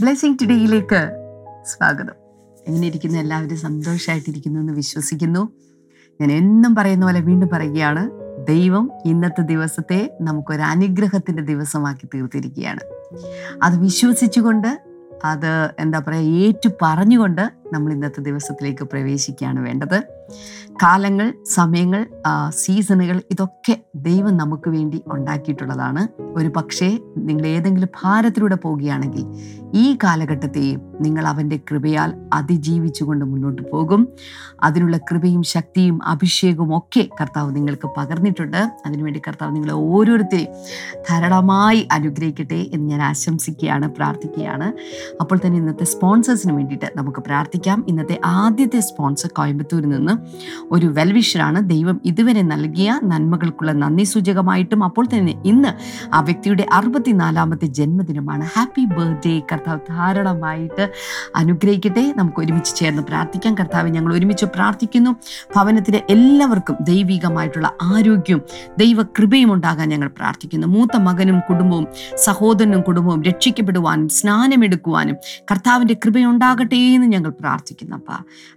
Blessing ടുഡേയിലേക്ക് സ്വാഗതം. എങ്ങനെ ഇരിക്കുന്നു എല്ലാവരും സന്തോഷമായിട്ടിരിക്കുന്നു എന്ന് വിശ്വസിക്കുന്നു. ഞാൻ എന്നും പറയുന്ന പോലെ വീണ്ടും പറയുകയാണ് ദൈവം ഇന്നത്തെ ദിവസത്തെ നമുക്കൊരു അനുഗ്രഹത്തിന്റെ ദിവസമാക്കി തീർത്തിരിക്കുകയാണ്. അത് വിശ്വസിച്ചുകൊണ്ട് അത് എന്താ പറയുക ഏറ്റു പറഞ്ഞുകൊണ്ട് നമ്മൾ ഇന്നത്തെ ദിവസത്തിലേക്ക് പ്രവേശിക്കുകയാണ് വേണ്ടത്. കാലങ്ങൾ സമയങ്ങൾ സീസണുകൾ ഇതൊക്കെ ദൈവം നമുക്ക് വേണ്ടി ഉണ്ടാക്കിയിട്ടുള്ളതാണ്. ഒരു പക്ഷേ നിങ്ങൾ ഏതെങ്കിലും ഭാരത്തിലൂടെ പോവുകയാണെങ്കിൽ ഈ കാലഘട്ടത്തെയും നിങ്ങൾ അവന്റെ കൃപയാൽ അതിജീവിച്ചുകൊണ്ട് മുന്നോട്ട് പോകും. അതിനുള്ള കൃപയും ശക്തിയും അഭിഷേകവും ഒക്കെ കർത്താവ് നിങ്ങൾക്ക് പകർന്നിട്ടുണ്ട്. അതിനുവേണ്ടി കർത്താവ് നിങ്ങളെ ഓരോരുത്തരെയും ധാരാളമായി അനുഗ്രഹിക്കട്ടെ എന്ന് ഞാൻ ആശംസിക്കുകയാണ് പ്രാർത്ഥിക്കുകയാണ്. അപ്പോൾ തന്നെ ഇന്നത്തെ സ്പോൺസേഴ്സിന് വേണ്ടിയിട്ട് നമുക്ക് പ്രാർത്ഥിക്കാം. ഇന്നത്തെ ആദ്യത്തെ സ്പോൺസർ കോയമ്പത്തൂരിൽ നിന്ന് ഒരു വെൽവിഷറാണ് ദൈവം ഇതുവരെ നൽകിയ നന്മകൾക്കുള്ള നന്ദി സൂചകമായിട്ടും അപ്പോൾ തന്നെ ഇന്ന് ആ വ്യക്തിയുടെ അറുപത്തിനാലാമത്തെ ജന്മദിനമാണ്. ഹാപ്പി ബർത്ത്ഡേ കർത്താവ് ധാരാളമായിട്ട് അനുഗ്രഹിക്കട്ടെ. നമുക്ക് ഒരുമിച്ച് ചേർന്ന് പ്രാർത്ഥിക്കാം. കർത്താവ് ഞങ്ങൾ ഒരുമിച്ച് പ്രാർത്ഥിക്കുന്നു. ഭവനത്തിലെ എല്ലാവർക്കും ദൈവികമായിട്ടുള്ള ആരോഗ്യവും ദൈവ കൃപയും ഉണ്ടാകാൻ ഞങ്ങൾ പ്രാർത്ഥിക്കുന്നു. മൂത്ത മകനും കുടുംബവും സഹോദരനും കുടുംബവും രക്ഷിക്കപ്പെടുവാനും സ്നാനമെടുക്കുവാനും കർത്താവിന്റെ കൃപയുണ്ടാകട്ടെ എന്ന് ഞങ്ങൾ പ്രാർത്ഥിക്കുന്നു അപ്പ.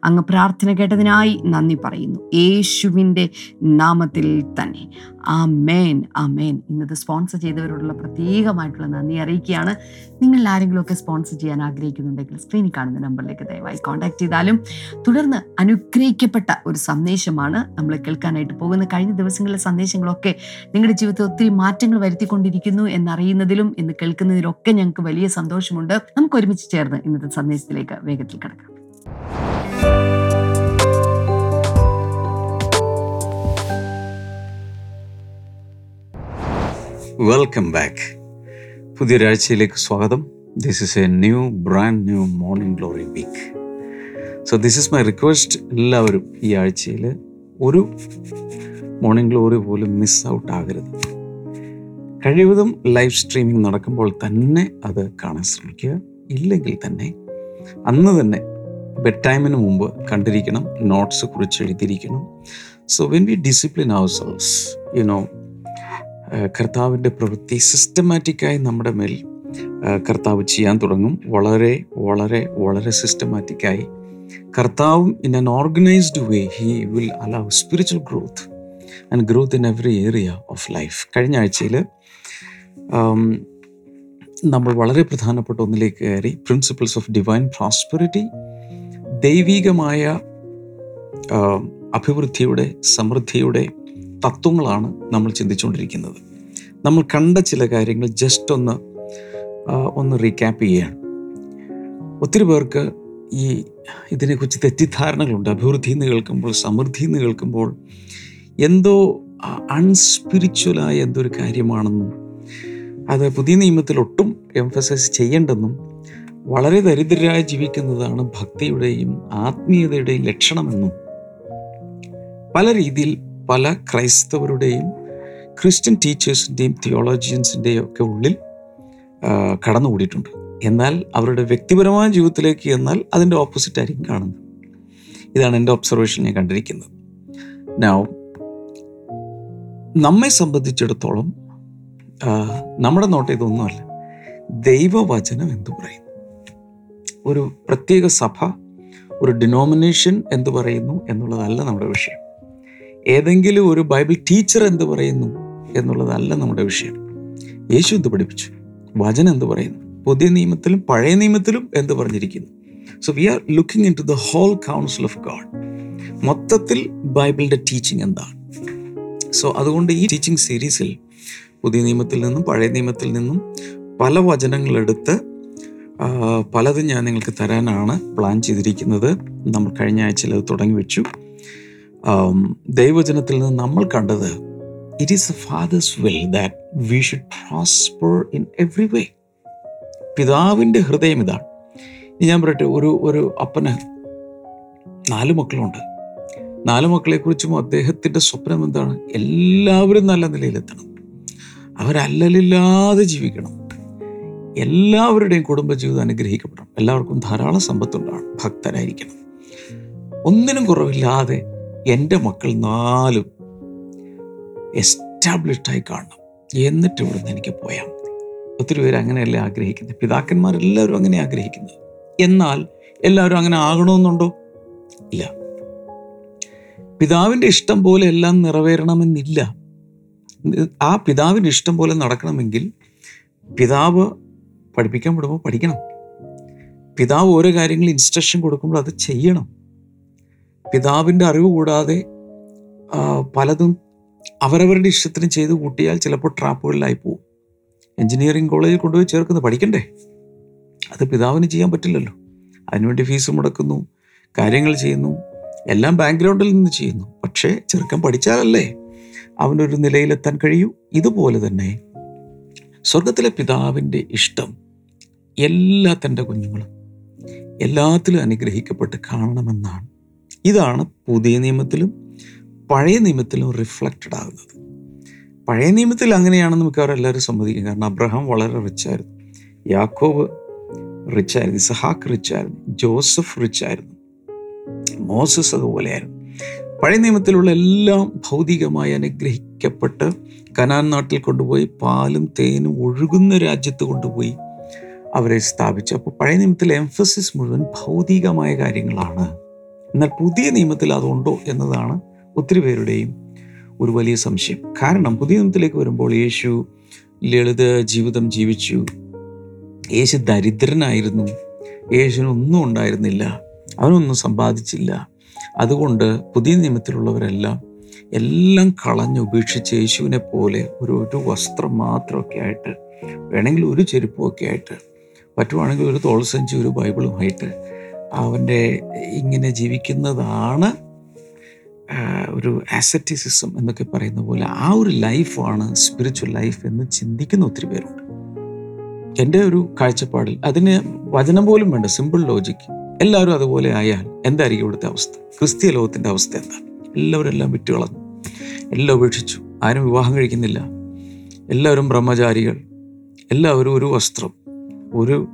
അങ്ങ് പ്രാർത്ഥന കേട്ടതിനായി നന്ദി പറയുന്നു. യേശുവിന്റെ നാമത്തിൽ തന്നെ. ആ മേൻ ആ മേൻ ഇന്നത്തെ സ്പോൺസർ ചെയ്തവരോടുള്ള പ്രത്യേകമായിട്ടുള്ള നന്ദി അറിയിക്കുകയാണ്. നിങ്ങൾ ആരെങ്കിലുമൊക്കെ സ്പോൺസർ ചെയ്യാൻ ആഗ്രഹിക്കുന്നുണ്ടെങ്കിൽ സ്ക്രീനിൽ കാണുന്ന നമ്പറിലേക്ക് ദയവായി കോൺടാക്ട് ചെയ്താലും തുടർന്ന് അനുഗ്രഹിക്കപ്പെട്ട ഒരു സന്ദേശമാണ് നമ്മൾ കേൾക്കാനായിട്ട് പോകുന്ന കഴിഞ്ഞ ദിവസങ്ങളിലെ സന്ദേശങ്ങളൊക്കെ നിങ്ങളുടെ ജീവിതത്തിൽ ഒത്തിരി മാറ്റങ്ങൾ വരുത്തിക്കൊണ്ടിരിക്കുന്നു എന്നറിയുന്നതിലും എന്ന് കേൾക്കുന്നതിലൊക്കെ ഞങ്ങൾക്ക് വലിയ സന്തോഷമുണ്ട്. നമുക്ക് ഒരുമിച്ച് ചേർന്ന് ഇന്നത്തെ സന്ദേശത്തിലേക്ക് വേഗത്തിൽ കിടക്കാം. വെൽക്കം ബാക്ക് പുതിയൊരാഴ്ചയിലേക്ക് സ്വാഗതം. This is a new brand new morning glory week so this is my request എല്ലാവരും ഈ ആഴ്ചയിൽ ഒരു മോർണിംഗ് ഗ്ലോറി പോലും മിസ് ഔട്ട് ആകരുത്. കഴിവതും ലൈവ് സ്ട്രീമിംഗ് നടക്കുമ്പോൾ തന്നെ അത് കാണാൻ ശ്രമിക്കുക. ഇല്ലെങ്കിൽ തന്നെ അന്ന് തന്നെ ബെഡ് ടൈമിന് മുമ്പ് കണ്ടിരിക്കണം നോട്ട്സ് കുറിച്ച് എഴുതിയിരിക്കണം. So when we discipline ourselves you know കർത്താവിന്റെ പ്രവൃത്തി സിസ്റ്റമാറ്റിക്കായി നമ്മുടെ മേൽ കർത്താവ് ചെയ്യാൻ തുടങ്ങും. വളരെ വളരെ വളരെ സിസ്റ്റമാറ്റിക്കായി കർത്താവും in an organised way he will allow spiritual growth and growth in every area of life കഴിഞ്ഞ ആഴ്ചയിൽ നമ്മൾ വളരെ പ്രധാനപ്പെട്ട ഒന്നിലേക്ക് കയറി പ്രിൻസിപ്പിൾസ് ഓഫ് ഡിവൈൻ പ്രോസ്പെറിറ്റി ദൈവികമായ അഭിവൃദ്ധിയുടെ സമൃദ്ധിയുടെ തത്വങ്ങളാണ് നമ്മൾ ചിന്തിച്ചുകൊണ്ടിരിക്കുന്നത്. നമ്മൾ കണ്ട ചില കാര്യങ്ങൾ ജസ്റ്റ് ഒന്ന് ഒന്ന് റീക്യാപ്പ് ചെയ്യുകയാണ്. ഒത്തിരി പേർക്ക് ഈ ഇതിനെക്കുറിച്ച് തെറ്റിദ്ധാരണകളുണ്ട്. അഭിവൃദ്ധി എന്ന് കേൾക്കുമ്പോൾ സമൃദ്ധി എന്ന് കേൾക്കുമ്പോൾ എന്തോ അൺസ്പിരിച്വലായ എന്തോ ഒരു കാര്യമാണെന്നും അത് പുതിയ നിയമത്തിൽ ഒട്ടും എംഫസൈസ് ചെയ്യേണ്ടെന്നും വളരെ ദരിദ്രരായി ജീവിക്കുന്നതാണ് ഭക്തിയുടെയും ആത്മീയതയുടെയും ലക്ഷണമെന്നും പല രീതിയിൽ പല ക്രൈസ്തവരുടെയും ക്രിസ്ത്യൻ ടീച്ചേഴ്സിന്റെയും തിയോളജിയൻസിന്റെയും ഒക്കെ ഉള്ളിൽ കടന്നു കടന്നുകൂടിയിട്ടുണ്ട്. എന്നാൽ അവരുടെ വ്യക്തിപരമായ ജീവിതത്തിലേക്ക് എന്നാൽ അതിന്റെ ഓപ്പോസിറ്റ് ആയിരിക്കും കാണുന്നത്. ഇതാണ് എന്റെ ഒബ്സർവേഷൻ ഞാൻ കണ്ടിരിക്കുന്നത്. നൗ നമ്മെ സംബന്ധിച്ചിടത്തോളം നമ്മുടെ നോട്ടം ഇതൊന്നുമല്ല. ദൈവവചനം എന്തു പറയുന്നു? ഒരു പ്രത്യേക സഭ ഒരു ഡിനോമിനേഷൻ എന്തു പറയുന്നു എന്നുള്ളതല്ല നമ്മുടെ വിഷയം. ഏതെങ്കിലും ഒരു ബൈബിൾ ടീച്ചർ എന്ത് പറയുന്നു എന്നുള്ളതല്ല നമ്മുടെ വിഷയം. യേശു എന്ത് പഠിപ്പിച്ചു? വചനം എന്ത് പറയുന്നു? പുതിയ നിയമത്തിലും പഴയ നിയമത്തിലും എന്ത് പറഞ്ഞിരിക്കുന്നു? So we are looking into the whole council of God മൊത്തത്തിൽ ബൈബിളിന്റെ ടീച്ചിങ് എന്താണ്? സോ അതുകൊണ്ട് ഈ ടീച്ചിങ് സീരീസിൽ പുതിയ നിയമത്തിൽ നിന്നും പഴയ നിയമത്തിൽ നിന്നും പല വചനങ്ങളെടുത്ത് പലതും ഞാൻ നിങ്ങൾക്ക് തരാനാണ് പ്ലാൻ ചെയ്തിരിക്കുന്നത്. നമ്മൾ കഴിഞ്ഞ ആഴ്ചയിൽ അത് തുടങ്ങി വെച്ചു. ആം, ദൈവവചനത്തിൽ നിന്ന് നമ്മൾ കണ്ടത് it is a father's will that we should prosper in every way പിതാവിന്റെ ഹൃദയം ഇതാണ്. ഞാൻ പറയട്ടെ ഒരു ഒരു അപ്പന് നാല് മക്കളുണ്ട്. നാല് മക്കളെക്കുറിച്ചും അദ്ദേഹത്തിന്റെ സ്വപ്നം എന്താണ്? എല്ലാവരും നല്ല നിലയിലെത്തണം. അവരല്ലലില്ലാതെ ജീവിക്കണം. എല്ലാവരുടെയും കുടുംബജീവിതം അനുഗ്രഹിക്കപ്പെടണം. എല്ലാവർക്കും ധാരാളം സമ്പത്തുണ്ടാകണം ഭക്തരായിരിക്കണം. ഒന്നിനും കുറവില്ലാതെ എന്റെ മക്കൾ നാലും എസ്റ്റാബ്ലിഷ്ഡായി കാണണം. എന്നിട്ട് ഇവിടുന്ന് എനിക്ക് പോയാൽ മതി. ഒത്തിരി പേര് അങ്ങനെയല്ലേ ആഗ്രഹിക്കുന്നത്? പിതാക്കന്മാരെല്ലാവരും അങ്ങനെ ആഗ്രഹിക്കുന്നത്. എന്നാൽ എല്ലാവരും അങ്ങനെ ആകണമെന്നുണ്ടോ? ഇല്ല. പിതാവിന്റെ ഇഷ്ടം പോലെ എല്ലാം നിറവേറണമെന്നില്ല. ആ പിതാവിന്റെ ഇഷ്ടം പോലെ നടക്കണമെങ്കിൽ പിതാവ് പഠിപ്പിക്കാൻ വിടുമ്പോൾ പഠിക്കണം. പിതാവ് ഓരോ കാര്യങ്ങൾ ഇൻസ്ട്രക്ഷൻ കൊടുക്കുമ്പോൾ അത് ചെയ്യണം. പിതാവിന്റെ അറിവ് കൂടാതെ പലതും അവരവരുടെ ഇഷ്ടത്തിന് ചെയ്ത് കൂട്ടിയാൽ ചിലപ്പോൾ ട്രാപ്പുകളിലായി പോകും എഞ്ചിനീയറിംഗ് കോളേജിൽ കൊണ്ടുപോയി ചേർക്കുന്നത് പഠിക്കണ്ടേ? അത് പിതാവിന് ചെയ്യാൻ പറ്റില്ലല്ലോ. അതിനുവേണ്ടി ഫീസ് മുടക്കുന്നു കാര്യങ്ങൾ ചെയ്യുന്നു എല്ലാം ബാക്ക്ഗ്രൗണ്ടിൽ നിന്ന് ചെയ്യുന്നു. പക്ഷേ ചെറുക്കൻ പഠിച്ചാലല്ലേ അവനൊരു നിലയിലെത്താൻ കഴിയൂ? ഇതുപോലെ തന്നെ സ്വർഗത്തിലെ പിതാവിന്റെ ഇഷ്ടം എല്ലാ തന്റെ കുഞ്ഞുങ്ങളും എല്ലാത്തിലും അനുഗ്രഹിക്കപ്പെട്ട് കാണണമെന്നാണ് ഇതാണ് പുതിയ നിയമത്തിലും പഴയ നിയമത്തിലും റിഫ്ലക്റ്റഡ് ആകുന്നത്. പഴയ നിയമത്തിൽ അങ്ങനെയാണെന്ന് മിക്കവാറും സമ്മതിക്കും. കാരണം അബ്രഹാം വളരെ റിച്ചായിരുന്നു യാക്കോബ് റിച്ചായിരുന്നു ഇസഹാക്ക് റിച്ചായിരുന്നു ജോസഫ് റിച്ചായിരുന്നു മോസസ് അതുപോലെയായിരുന്നു പഴയ നിയമത്തിലുള്ള എല്ലാം ഭൗതികമായി അനുഗ്രഹിക്കപ്പെട്ട് കനാൻ നാട്ടിൽ കൊണ്ടുപോയി പാലും തേനും ഒഴുകുന്ന രാജ്യത്ത് കൊണ്ടുപോയി അവരെ സ്ഥാപിച്ചു. അപ്പോൾ പഴയ നിയമത്തിലെ എംഫസിസ് മുഴുവൻ ഭൗതികമായ കാര്യങ്ങളാണ്. എന്നാൽ പുതിയ നിയമത്തിൽ അതുണ്ടോ എന്നതാണ് ഒത്തിരി പേരുടെയും ഒരു വലിയ സംശയം. കാരണം പുതിയ നിയമത്തിലേക്ക് വരുമ്പോൾ യേശു ലളിത ജീവിതം ജീവിച്ചു. യേശു ദരിദ്രനായിരുന്നു. യേശുവിനൊന്നും ഉണ്ടായിരുന്നില്ല. അവനൊന്നും സമ്പാദിച്ചില്ല. അതുകൊണ്ട് പുതിയ നിയമത്തിലുള്ളവരെല്ലാം എല്ലാം കളഞ്ഞ് ഉപേക്ഷിച്ച് യേശുവിനെ പോലെ ഒരു ഒരു വസ്ത്രം മാത്രമൊക്കെ ആയിട്ട് വേണമെങ്കിൽ ഒരു ചെരുപ്പൊക്കെ ആയിട്ട് പറ്റുവാണെങ്കിൽ ഒരു തോൾസഞ്ചി ഒരു ബൈബിളുമായിട്ട് അവന്റെ ഇങ്ങനെ ജീവിക്കുന്നതാണ് ഒരു ആസറ്റിസിസം എന്നൊക്കെ പറയുന്ന പോലെ ആ ഒരു ലൈഫാണ് സ്പിരിച്വൽ ലൈഫ് എന്ന് ചിന്തിക്കുന്ന ഒത്തിരി പേരുണ്ട്. എന്റെ ഒരു കാഴ്ചപ്പാടിൽ അതിന് വചനം പോലും വേണ്ട സിമ്പിൾ ലോജിക്ക് എല്ലാവരും അതുപോലെ ആയാൽ എന്തായിരിക്കും ഇവിടുത്തെ അവസ്ഥ? ക്രിസ്തീയ ലോകത്തിന്റെ അവസ്ഥ എന്താണ് എല്ലാവരും എല്ലാം വിറ്റുകളഞ്ഞു എല്ലാം ഉപേക്ഷിച്ചു. ആരും വിവാഹം കഴിക്കുന്നില്ല. എല്ലാവരും ബ്രഹ്മചാരികൾ. എല്ലാവരും ഒരു വസ്ത്രം ഒരു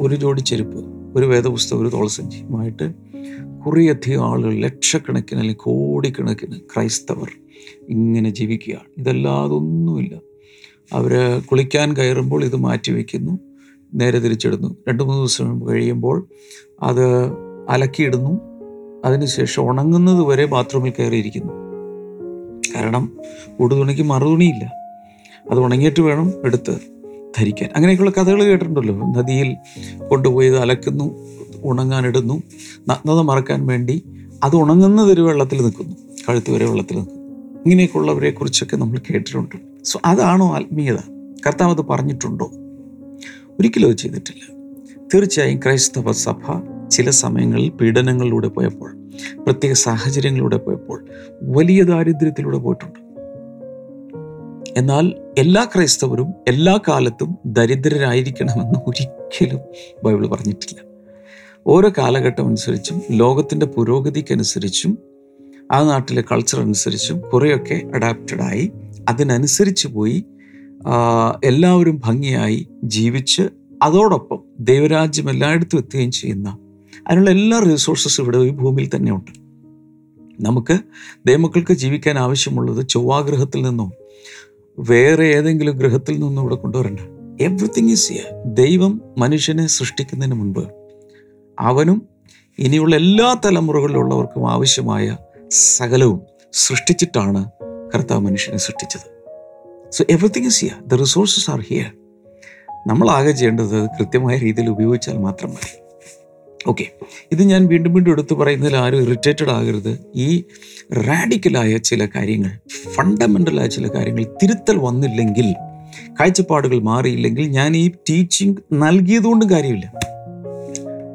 ഒരു ജോഡി ചെരുപ്പ്. ഒരു വേദപുസ്തകം ഒരു തോളസഞ്ചിയുമായിട്ട് കുറേയധികം ആളുകൾ ലക്ഷക്കണക്കിന് അല്ലെങ്കിൽ കോടിക്കണക്കിന് ക്രൈസ്തവർ ഇങ്ങനെ ജീവിക്കുകയാണ്. ഇതല്ലാതെ ഒന്നുമില്ല അവർ കുളിക്കാൻ കയറുമ്പോൾ ഇത് മാറ്റി വയ്ക്കുന്നു നേരെ തിരിച്ചിടുന്നു. രണ്ട് മൂന്ന് ദിവസം കഴിയുമ്പോൾ അത് അലക്കിയിടുന്നു. അതിനുശേഷം ഉണങ്ങുന്നത് വരെ ബാത്റൂമിൽ കയറിയിരിക്കുന്നു. കാരണം ഉടുതുണിക്ക് മറുതുണിയില്ല. അത് ഉണങ്ങിയിട്ട് വേണം എടുത്ത് ധരിക്കാൻ. അങ്ങനെയൊക്കെയുള്ള കഥകൾ കേട്ടിട്ടുണ്ടല്ലോ. നദിയിൽ കൊണ്ടുപോയി ഇത് അലക്കുന്നു ഉണങ്ങാനിടുന്നു. നഗ്നത മറക്കാൻ വേണ്ടി അത് ഉണങ്ങുന്നത് വെള്ളത്തിൽ നിൽക്കുന്നു. കഴുത്ത് വരെ വെള്ളത്തിൽ നിൽക്കുന്നു. ഇങ്ങനെയൊക്കെയുള്ളവരെ കുറിച്ചൊക്കെ നമ്മൾ കേട്ടിട്ടുണ്ട്. സോ അതാണോ ആത്മീയത? കർത്താവ് അത് പറഞ്ഞിട്ടുണ്ടോ? ഒരിക്കലും അത് ചെയ്തിട്ടില്ല. തീർച്ചയായും ക്രൈസ്തവ സഭ ചില സമയങ്ങളിൽ പീഡനങ്ങളിലൂടെ പോയപ്പോൾ പ്രത്യേക സാഹചര്യങ്ങളിലൂടെ പോയപ്പോൾ വലിയ ദാരിദ്ര്യത്തിലൂടെ പോയിട്ടുണ്ട്. എന്നാൽ എല്ലാ ക്രൈസ്തവരും എല്ലാ കാലത്തും ദരിദ്രരായിരിക്കണമെന്ന് ഒരിക്കലും ബൈബിൾ പറഞ്ഞിട്ടില്ല. ഓരോ കാലഘട്ടം അനുസരിച്ചും ലോകത്തിന്റെ പുരോഗതിക്കനുസരിച്ചും ആ നാട്ടിലെ കൾച്ചർ അനുസരിച്ചും കുറേയൊക്കെ അഡാപ്റ്റഡായി അതിനനുസരിച്ച് പോയി എല്ലാവരും ഭംഗിയായി ജീവിച്ച് അതോടൊപ്പം ദൈവരാജ്യം എല്ലായിടത്തും എത്തുകയും ചെയ്യുന്ന അതിനുള്ള എല്ലാ റിസോഴ്സസും ഇവിടെ ഈ ഭൂമിയിൽ തന്നെ ഉണ്ട്. നമുക്ക് ദൈവമക്കൾക്ക് ജീവിക്കാൻ ആവശ്യമുള്ളത് ചൊവ്വാഗ്രഹത്തിൽ നിന്നോ വേറെ ഏതെങ്കിലും ഗ്രഹത്തിൽ നിന്നും ഇവിടെ കൊണ്ടുവരണ്ട. എവ്രിതിങ് ഈസ് ഹിയർ ദൈവം മനുഷ്യനെ സൃഷ്ടിക്കുന്നതിന് മുൻപ് അവനും ഇനിയുള്ള എല്ലാ തലമുറകളിലുള്ളവർക്കും ആവശ്യമായ സകലവും സൃഷ്ടിച്ചിട്ടാണ് കർത്താവ് മനുഷ്യനെ സൃഷ്ടിച്ചത്. So everything is here the resources are here നമ്മളാകെ ചെയ്യേണ്ടത് കൃത്യമായ രീതിയിൽ ഉപയോഗിച്ചാൽ മാത്രം മതി. ഓക്കെ ഇത് ഞാൻ വീണ്ടും വീണ്ടും എടുത്തു പറയുന്നതിൽ ആരും ഇറിറ്റേറ്റഡ് ആകരുത്. ഈ റാഡിക്കലായ ചില കാര്യങ്ങൾ ഫണ്ടമെന്റലായ ചില കാര്യങ്ങൾ തിരുത്തൽ വന്നില്ലെങ്കിൽ കാഴ്ചപ്പാടുകൾ മാറിയില്ലെങ്കിൽ ഞാൻ ഈ ടീച്ചിങ് നൽകിയതുകൊണ്ടും കാര്യമില്ല.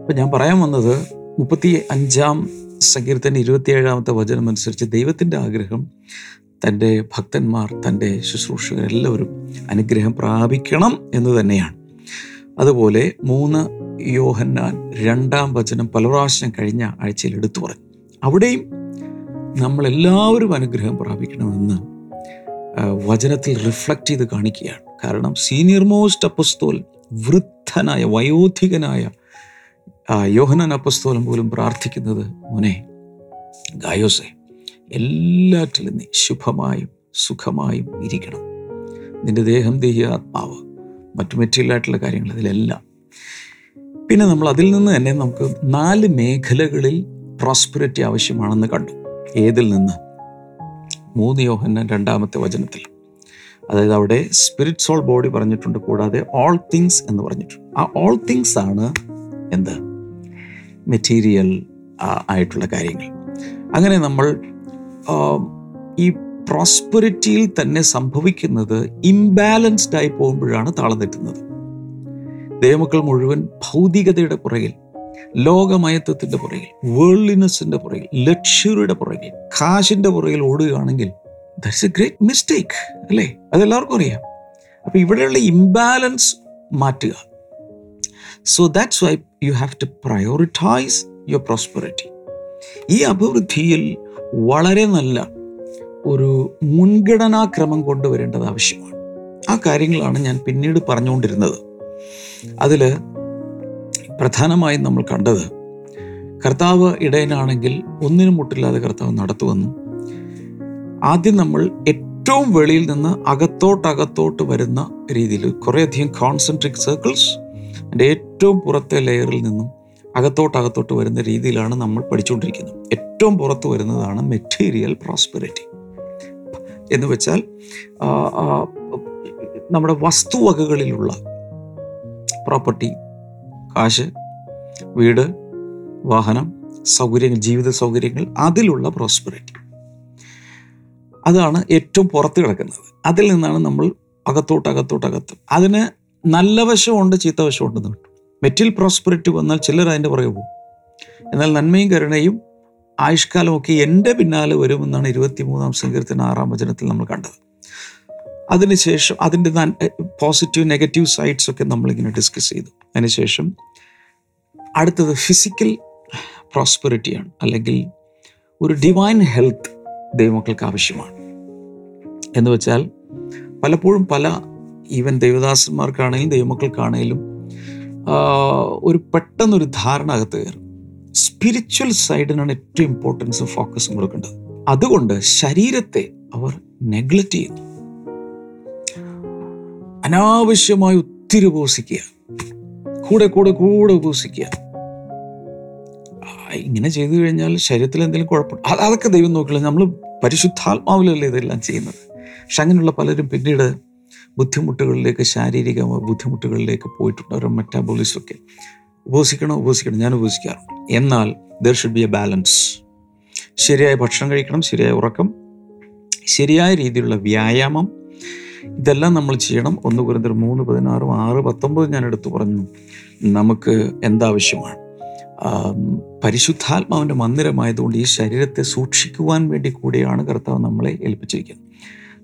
അപ്പം ഞാൻ പറയാൻ വന്നത് മുപ്പത്തി അഞ്ചാം സങ്കീർത്തന ഇരുപത്തിയേഴാമത്തെ വചനം അനുസരിച്ച് ദൈവത്തിന്റെ ആഗ്രഹം തന്റെ ഭക്തന്മാർ തന്റെ ശുശ്രൂഷകർ എല്ലാവരും അനുഗ്രഹം പ്രാപിക്കണം എന്ന് തന്നെയാണ്. അതുപോലെ മൂന്ന് യോഹന്നാൻ രണ്ടാം വചനം പല പ്രാവശ്യം കഴിഞ്ഞ ആഴ്ചയിൽ എടുത്തു പറഞ്ഞു. അവിടെയും നമ്മളെല്ലാവരും അനുഗ്രഹം പ്രാപിക്കണമെന്ന് വചനത്തിൽ റിഫ്ലക്റ്റ് ചെയ്ത് കാണിക്കുകയാണ്. കാരണം സീനിയർ മോസ്റ്റ് അപ്പസ്തോൽ വൃദ്ധനായ വയോധികനായ യോഹനൻ അപ്പസ്തോലം പോലും പ്രാർത്ഥിക്കുന്നത് മോനെ ഗായോസെ എല്ലാറ്റിലും നീ ശുഭമായും സുഖമായും ഇരിക്കണം. നിന്റെ ദേഹം ദേഹി ആത്മാവ് മറ്റു മെറ്റീരിയലായിട്ടുള്ള കാര്യങ്ങൾ ഇതിലെല്ലാം പിന്നെ നമ്മൾ അതിൽ നിന്ന് തന്നെ നമുക്ക് നാല് മേഖലകളിൽ പ്രോസ്പെറിറ്റി ആവശ്യമാണെന്ന് കണ്ടു. ഏതിൽ നിന്ന്? മൂന്ന് യോഹന്ന രണ്ടാമത്തെ വചനത്തിൽ. അതായത് അവിടെ സ്പിരിറ്റ് സോൾ ബോഡി പറഞ്ഞിട്ടുണ്ട് കൂടാതെ ഓൾ തിങ്സ് എന്ന് പറഞ്ഞിട്ടുണ്ട്. ആ ഓൾ തിങ്സ് ആണ് എന്ത്? മെറ്റീരിയൽ ആയിട്ടുള്ള കാര്യങ്ങൾ. അങ്ങനെ നമ്മൾ ഈ പ്രോസ്പെറിറ്റിയിൽ തന്നെ സംഭവിക്കുന്നത് ഇംബാലൻസ്ഡ് ആയി പോകുമ്പോഴാണ് താളം തെറ്റുന്നത്. ദൈവമക്കൾ മുഴുവൻ ഭൗതികതയുടെ പുറകിൽ ലോകമയത്വത്തിന്റെ പുറകിൽ വേൾഡ്ലിനെസ്സിന്റെ പുറകിൽ ലക്ഷറിയുടെ പുറകിൽ കാശിന്റെ പുറകിൽ ഓടുകയാണെങ്കിൽ ദറ്റ്സ് എ ഗ്രേറ്റ് മിസ്റ്റേക്ക് അല്ലേ? അതെല്ലാവർക്കും അറിയാം. അപ്പോൾ ഇവിടെയുള്ള ഇംബാലൻസ് മാറ്റുക. So that's why you have to prioritise your prosperity ഈ അഭിവൃദ്ധിയിൽ വളരെ നല്ല ഒരു മുൻഗണനാക്രമം കൊണ്ടുവരേണ്ടത് ആവശ്യമാണ്. ആ കാര്യങ്ങളാണ് ഞാൻ പിന്നീട് പറഞ്ഞുകൊണ്ടിരുന്നത്. അതിൽ പ്രധാനമായും നമ്മൾ കണ്ടത് കർത്താവ് ഇടയനാണെങ്കിൽ ഒന്നിനും മുട്ടില്ലാതെ കർത്താവ് നടത്തുമെന്നും. ആദ്യം നമ്മൾ ഏറ്റവും വെളിയിൽ നിന്ന് അകത്തോട്ടകത്തോട്ട് വരുന്ന രീതിയിൽ കുറേയധികം കോൺസെൻട്രിക് സർക്കിൾസ് അതിന്റെ ഏറ്റവും പുറത്തെ ലെയറിൽ നിന്നും അകത്തോട്ടകത്തോട്ട് വരുന്ന രീതിയിലാണ് നമ്മൾ പഠിച്ചുകൊണ്ടിരിക്കുന്നത്. ഏറ്റവും പുറത്ത് വരുന്നതാണ് മെറ്റീരിയൽ പ്രോസ്പെറിറ്റി എന്ന് വെച്ചാൽ നമ്മുടെ വസ്തുവകകളിലുള്ള പ്രോപ്പർട്ടി കാശ് വീട് വാഹനം സൗകര്യങ്ങൾ ജീവിത സൗകര്യങ്ങൾ അതിലുള്ള പ്രോസ്പെറിറ്റി അതാണ് ഏറ്റവും പുറത്ത് കിടക്കുന്നത്. അതിൽ നിന്നാണ് നമ്മൾ അകത്തോട്ട് അകത്തോട്ട് അകത്ത്. അതിന് നല്ല വശമുണ്ട് ചീത്ത വശമുണ്ട് മെറ്റിൽ കിട്ടും. മെറ്റിൽ പ്രോസ്പെറിറ്റി വന്നാൽ ചിലർ അതിന്റെ പുറകെ പോകും. എന്നാൽ നന്മയും കരുണയും ആയുഷ്കാലമൊക്കെ എന്റെ പിന്നാലെ വരുമെന്നാണ് ഇരുപത്തി മൂന്നാം സങ്കീർത്തിന് ആറാം വചനത്തിൽ നമ്മൾ കണ്ടത്. അതിനുശേഷം അതിന്റെ പോസിറ്റീവ് നെഗറ്റീവ് സൈഡ്സ് ഒക്കെ നമ്മളിങ്ങനെ ഡിസ്കസ് ചെയ്തു. അതിനുശേഷം അടുത്തത് ഫിസിക്കൽ പ്രോസ്പെറിറ്റിയാണ് അല്ലെങ്കിൽ ഒരു ഡിവൈൻ ഹെൽത്ത് ദൈവമക്കൾക്ക് ആവശ്യമാണ്. എന്ന് വെച്ചാൽ പലപ്പോഴും പല ഈവൻ ദൈവദാസന്മാർക്കാണെങ്കിലും ദൈവമക്കൾക്കാണെങ്കിലും ഒരു പെട്ടെന്നൊരു ധാരണ അകത്ത് കയറും. സ്പിരിച്വൽ സൈഡിനാണ് ഏറ്റവും ഇമ്പോർട്ടൻസും ഫോക്കസും കൊടുക്കേണ്ടത്. അതുകൊണ്ട് ശരീരത്തെ അവർ നെഗ്ലക്റ്റ് ചെയ്യുന്നു. അനാവശ്യമായി ഒത്തിരി ഉപസിക്കുക. കൂടെ കൂടെ കൂടെ ഉപസിക്കുക. ഇങ്ങനെ ചെയ്തു കഴിഞ്ഞാൽ ശരീരത്തിൽ എന്തെങ്കിലും കുഴപ്പം അത് അതൊക്കെ ദൈവം നോക്കില്ല. നമ്മൾ പരിശുദ്ധാത്മാവിലല്ലേ ഇതെല്ലാം ചെയ്യുന്നത്. പക്ഷെ അങ്ങനെയുള്ള പലരും പിന്നീട് ബുദ്ധിമുട്ടുകളിലേക്ക് ശാരീരിക ബുദ്ധിമുട്ടുകളിലേക്ക് പോയിട്ടുണ്ട്. അവരുടെ മെറ്റാബോളിസം ഒക്കെ. ഉപസിക്കണം ഉപസിക്കണം. ഞാൻ ഉപസിക്കാറുണ്ട്. എന്നാൽ there should be a balance ശരിയായ ഭക്ഷണം കഴിക്കണം ശരിയായ ഉറക്കം ശരിയായ രീതിയിലുള്ള വ്യായാമം ഇതെല്ലാം നമ്മൾ ചെയ്യണം. ഒന്ന് കുറിന്തർ മൂന്ന് പതിനാറും ആറ് പത്തൊമ്പതും ഞാൻ എടുത്തു പറഞ്ഞു. നമുക്ക് എന്താവശ്യമാണ്? പരിശുദ്ധാത്മാവിന്റെ മന്ദിരമായതുകൊണ്ട് ഈ ശരീരത്തെ സൂക്ഷിക്കുവാൻ വേണ്ടി കൂടിയാണ് കർത്താവ് നമ്മളെ ഏൽപ്പിച്ചിരിക്കുന്നത്.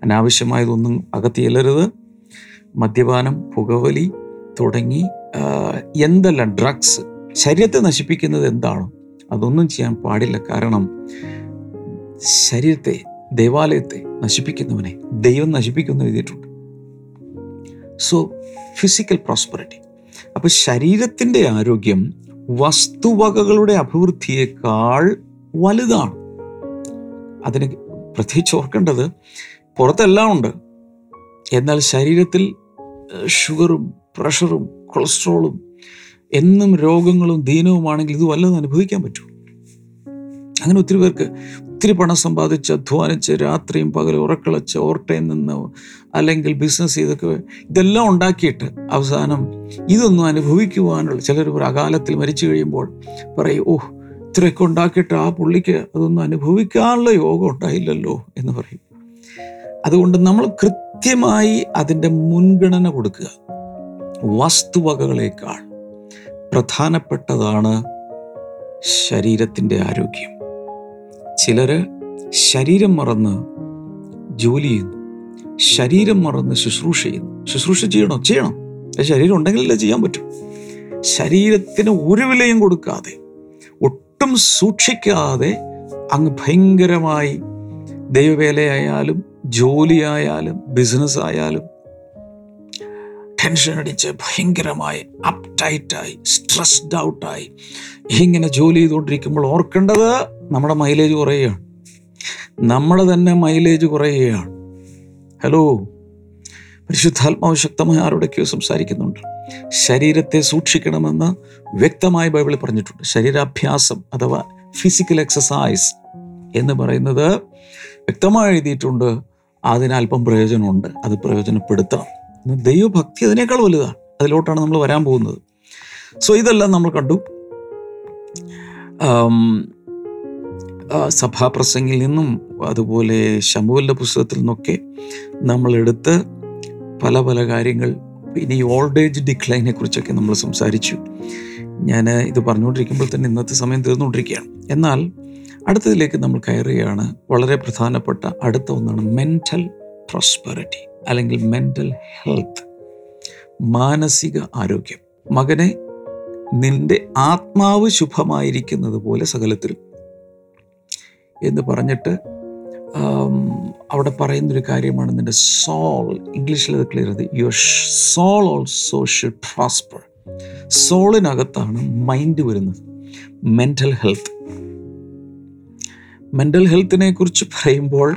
അനാവശ്യമായതൊന്നും അകത്ത് ചെല്ലരുത്. മദ്യപാനം പുകവലി തുടങ്ങി എന്തെല്ലാം ഡ്രഗ്സ് ശരീരത്തെ നശിപ്പിക്കുന്നത് എന്താണോ അതൊന്നും ചെയ്യാൻ പാടില്ല. കാരണം ശരീരത്തെ ദേവാലയത്തെ നശിപ്പിക്കുന്നവനെ ദൈവം നശിപ്പിക്കുന്നു എഴുതിയിട്ടുണ്ട്. സോ ഫിസിക്കൽ പ്രോസ്പെറിറ്റി അപ്പൊ ശരീരത്തിന്റെ ആരോഗ്യം വസ്തുവകകളുടെ അഭിവൃദ്ധിയേക്കാൾ വലുതാണ്. അതിന് പ്രത്യേകിച്ച് ഓർക്കേണ്ടത് പുറത്തെല്ലാം ഉണ്ട്. എന്നാൽ ശരീരത്തിൽ ഷുഗറും പ്രഷറും കൊളസ്ട്രോളും എന്നും രോഗങ്ങളും ദീനവുമാണെങ്കിൽ ഇത് വല്ലതും അനുഭവിക്കാൻ പറ്റും അങ്ങനെ ഒത്തിരി പേർക്ക് ഒത്തിരി പണം സമ്പാദിച്ച് അധ്വാനിച്ച് രാത്രിയും പകലും ഉറക്കളച്ച് ഓവർടൈം നിന്ന് അല്ലെങ്കിൽ ബിസിനസ് ചെയ്തൊക്കെ ഇതെല്ലാം ഉണ്ടാക്കിയിട്ട് അവസാനം ഇതൊന്നും അനുഭവിക്കുവാനുള്ള ചിലർ ഒരു അകാലത്തിൽ മരിച്ചു കഴിയുമ്പോൾ പറയും ഓഹ് ഇത്രയൊക്കെ ഉണ്ടാക്കിയിട്ട് ആ പുള്ളിക്ക് അതൊന്നും അനുഭവിക്കാനുള്ള യോഗം ഉണ്ടായില്ലല്ലോ എന്ന് പറയും. അതുകൊണ്ട് നമ്മൾ കൃത്യമായി അതിന്റെ മുൻഗണന കൊടുക്കുക. വസ്തുവകകളേക്കാൾ പ്രധാനപ്പെട്ടതാണ് ശരീരത്തിന്റെ ആരോഗ്യം. ചിലര് ശരീരം മറന്ന് ജോലി ചെയ്യുന്നു. ശരീരം മറന്ന് ശുശ്രൂഷ ചെയ്യുന്നു. ശുശ്രൂഷ ചെയ്യണോ? ചെയ്യണം. ശരീരം ഉണ്ടെങ്കിലല്ലേ ചെയ്യാൻ പറ്റും. ശരീരത്തിന് ഒരു വിലയും കൊടുക്കാതെ ഒട്ടും സൂക്ഷിക്കാതെ അങ്ങ് ഭയങ്കരമായി ദൈവവേലയായാലും ജോലിയായാലും ബിസിനസ് ആയാലും ടെൻഷൻ അടിച്ച് ഭയങ്കരമായി അപ്റ്റൈറ്റായി സ്ട്രെസ്ഡ് ഔട്ടായി ഇങ്ങനെ ജോലി ചെയ്തുകൊണ്ടിരിക്കുമ്പോൾ ഓർക്കേണ്ടത് നമ്മുടെ മൈലേജ് കുറയുകയാണ്. നമ്മുടെ തന്നെ മൈലേജ് കുറയുകയാണ്. ഹലോ? പരിശുദ്ധാത്മാവ് ശക്തമായ ആരോടൊക്കെയോ സംസാരിക്കുന്നുണ്ട്. ശരീരത്തെ സൂക്ഷിക്കണമെന്ന് വ്യക്തമായി ബൈബിളിൽ പറഞ്ഞിട്ടുണ്ട്. ശരീരാഭ്യാസം അഥവാ ഫിസിക്കൽ എക്സസൈസ് എന്ന് പറയുന്നത് വ്യക്തമായി എഴുതിയിട്ടുണ്ട്. അതിനൽപ്പം പ്രയോജനമുണ്ട്. അത് പ്രയോജനപ്പെടുത്തണം. ദൈവഭക്തി അതിനേക്കാൾ വലുതാണ്. അതിലോട്ടാണ് നമ്മൾ വരാൻ പോകുന്നത്. സോ ഇതെല്ലാം നമ്മൾ കണ്ടു. സഭാപ്രസംഗിൽ നിന്നും അതുപോലെ ശമുവിന്റെ പുസ്തകത്തിൽ നിന്നൊക്കെ നമ്മളെടുത്ത് പല പല കാര്യങ്ങൾ ഇനി ഓൾഡ് ഏജ് ഡിക്ലൈനെ കുറിച്ചൊക്കെ നമ്മൾ സംസാരിച്ചു. ഞാൻ ഇത് പറഞ്ഞുകൊണ്ടിരിക്കുമ്പോൾ തന്നെ ഇന്നത്തെ സമയം തീർന്നുകൊണ്ടിരിക്കുകയാണ്. എന്നാൽ അടുത്തതിലേക്ക് നമ്മൾ കയറുകയാണ്. വളരെ പ്രധാനപ്പെട്ട അടുത്ത ഒന്നാണ് മെന്റൽ പ്രോസ്പെറിറ്റി അല്ലെങ്കിൽ മെന്റൽ ഹെൽത്ത് മാനസിക ആരോഗ്യം. മകനെ നിന്റെ ആത്മാവ് ശുഭമായിരിക്കുന്നത് പോലെ സകലത്തിലും എന്ന് പറഞ്ഞിട്ട് അവിടെ പറയുന്നൊരു കാര്യമാണ് നിന്റെ സോൾ ഇംഗ്ലീഷിൽ അത് ക്ലിയർ ചെയ്ത്. Your soul also should prosper സോളിനകത്താണ് mind വരുന്നത്. മെന്റൽ ഹെൽത്ത് മെന്റൽ ഹെൽത്തിനെ കുറിച്ച് പറയുമ്പോൾ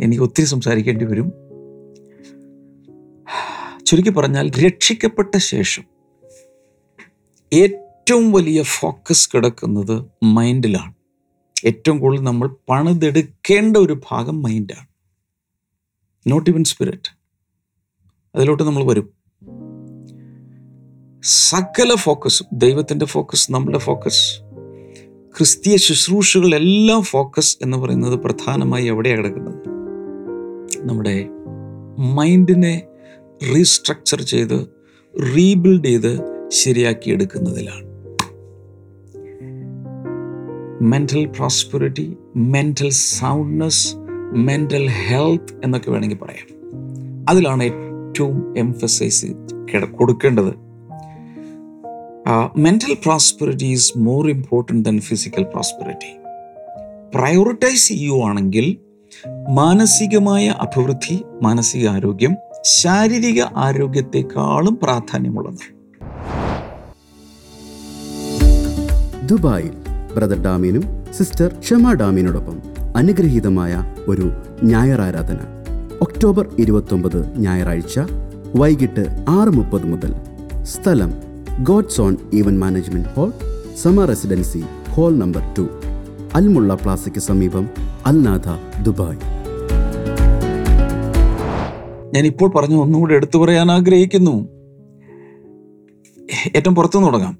എനിക്ക് ഒത്തിരി സംസാരിക്കേണ്ടി വരും. ചുരുക്കി പറഞ്ഞാൽ രക്ഷിക്കപ്പെട്ട ശേഷം ഏറ്റവും വലിയ ഫോക്കസ് കിടക്കുന്നത് മൈൻഡിലാണ് ഏറ്റവും കൂടുതൽ നമ്മൾ പണിതെടുക്കേണ്ട ഒരു ഭാഗം മൈൻഡാണ്. നോട്ട് ഇവൻ സ്പിരിറ്റ് അതിലോട്ട് നമ്മൾ വരും. സകല ഫോക്കസ് ദൈവത്തിന്റെ ഫോക്കസ് നമ്മുടെ ഫോക്കസ് ക്രിസ്തീയ ശുശ്രൂഷകളെല്ലാം ഫോക്കസ് എന്ന് പറയുന്നത് പ്രധാനമായി എവിടെയാണ് കിടക്കുന്നത്? നമ്മുടെ മൈൻഡിനെ റീസ്ട്രക്ചർ ചെയ്ത് റീബിൽഡ് ചെയ്ത് ശരിയാക്കി എടുക്കുന്നതിലാണ്. Mental prosperity mental soundness mental health എന്നൊക്കെ വേണമെങ്കിൽ പറയാം. അതിലാണ് ഏറ്റവും എംഫസൈസ് കൊടുക്കേണ്ടത്. Mental prosperity is more important than physical prosperity prioritise ചെയ്യുവാണെങ്കിൽ മാനസികമായ അഭിവൃദ്ധി മാനസിക ആരോഗ്യം ശാരീരിക ആരോഗ്യത്തെക്കാളും പ്രാധാന്യമുള്ളത് ദുബായിൽ ബ്രദർ ഡാമിനും സിസ്റ്റർ ഷമ ഡാമിനോടൊപ്പം അനുഗ്രഹീതമായ ഒരു ഞായർ ആരാധന ഒക്ടോബർ ഇരുപത്തൊമ്പത് ഞായറാഴ്ച വൈകിട്ട് ആറ് മുപ്പത് മുതൽ. സ്ഥലം God's own event management hall Sama residency hall number two. Al Mulla പ്ലാസയ്ക്ക് സമീപം അൽനാഥ ദുബായ്. ഞാൻ ഇപ്പോൾ പറഞ്ഞു ഒന്നുകൂടെ എടുത്തു പറയാൻ ആഗ്രഹിക്കുന്നു. ഏറ്റവും പുറത്തുനിന്ന് തുടങ്ങാം.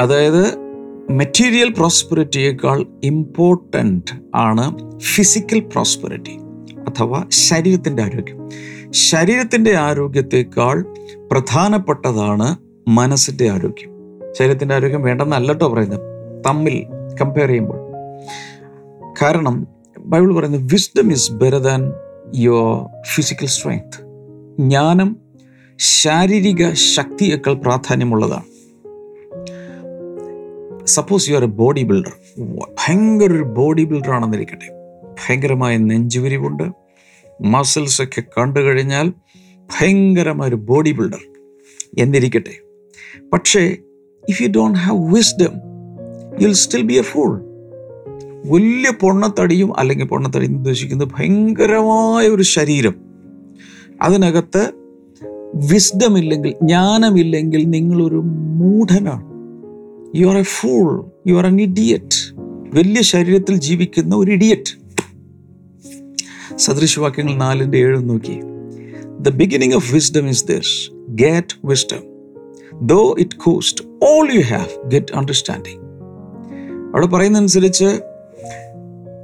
അതായത് മെറ്റീരിയൽ പ്രോസ്പെറിറ്റിയേക്കാൾ ഇമ്പോർട്ടന്റ് ആണ് ഫിസിക്കൽ പ്രോസ്പെറിറ്റി അഥവാ ശരീരത്തിന്റെ ആരോഗ്യം. ശരീരത്തിന്റെ ആരോഗ്യത്തേക്കാൾ പ്രധാനപ്പെട്ടതാണ് മനസ്സിന്റെ ആരോഗ്യം. ശരീരത്തിന്റെ ആരോഗ്യം വേണ്ടെന്നല്ല കേട്ടോ പറയുന്നത്. തമ്മിൽ കമ്പയർ ചെയ്യുമ്പോൾ. കാരണം ബൈബിൾ പറയുന്നത് wisdom is better than your physical strength ജ്ഞാനം ശാരീരിക ശക്തിയേക്കാൾ പ്രാധാന്യമുള്ളതാണ്. Suppose you are a body builder ഭയങ്കര ഒരു ബോഡി ബിൽഡർ ആണെന്നിരിക്കട്ടെ. ഭയങ്കരമായ നെഞ്ചുവിരിവുണ്ട്. മസിൽസ് ഒക്കെ കണ്ടു കഴിഞ്ഞാൽ ഭയങ്കരമായ ഒരു ബോഡി ബിൽഡർ എന്നിരിക്കട്ടെ. പക്ഷേ if you don't have wisdom you will still be a full വലിയ പൊണ്ണത്തടിയും അല്ലെങ്കിൽ പൊണ്ണത്തടി ഉദ്ദേശിക്കുന്നത് ഭയങ്കരമായ ഒരു ശരീരം. അതിനകത്ത് വിസ്ഡം ഇല്ലെങ്കിൽ ജ്ഞാനമില്ലെങ്കിൽ നിങ്ങളൊരു മൂഢനാണ്. You are a fool you are an idiot വലിയ ശരീരത്തിൽ ജീവിക്കുന്ന ഒരു ഇഡിയറ്റ് സദൃശവാക്യങ്ങൾ നാലിന്റെ ഏഴ് നോക്കി. The beginning of wisdom is this get wisdom though it cost all you have get understanding അവിടെ പറയുന്നതനുസരിച്ച്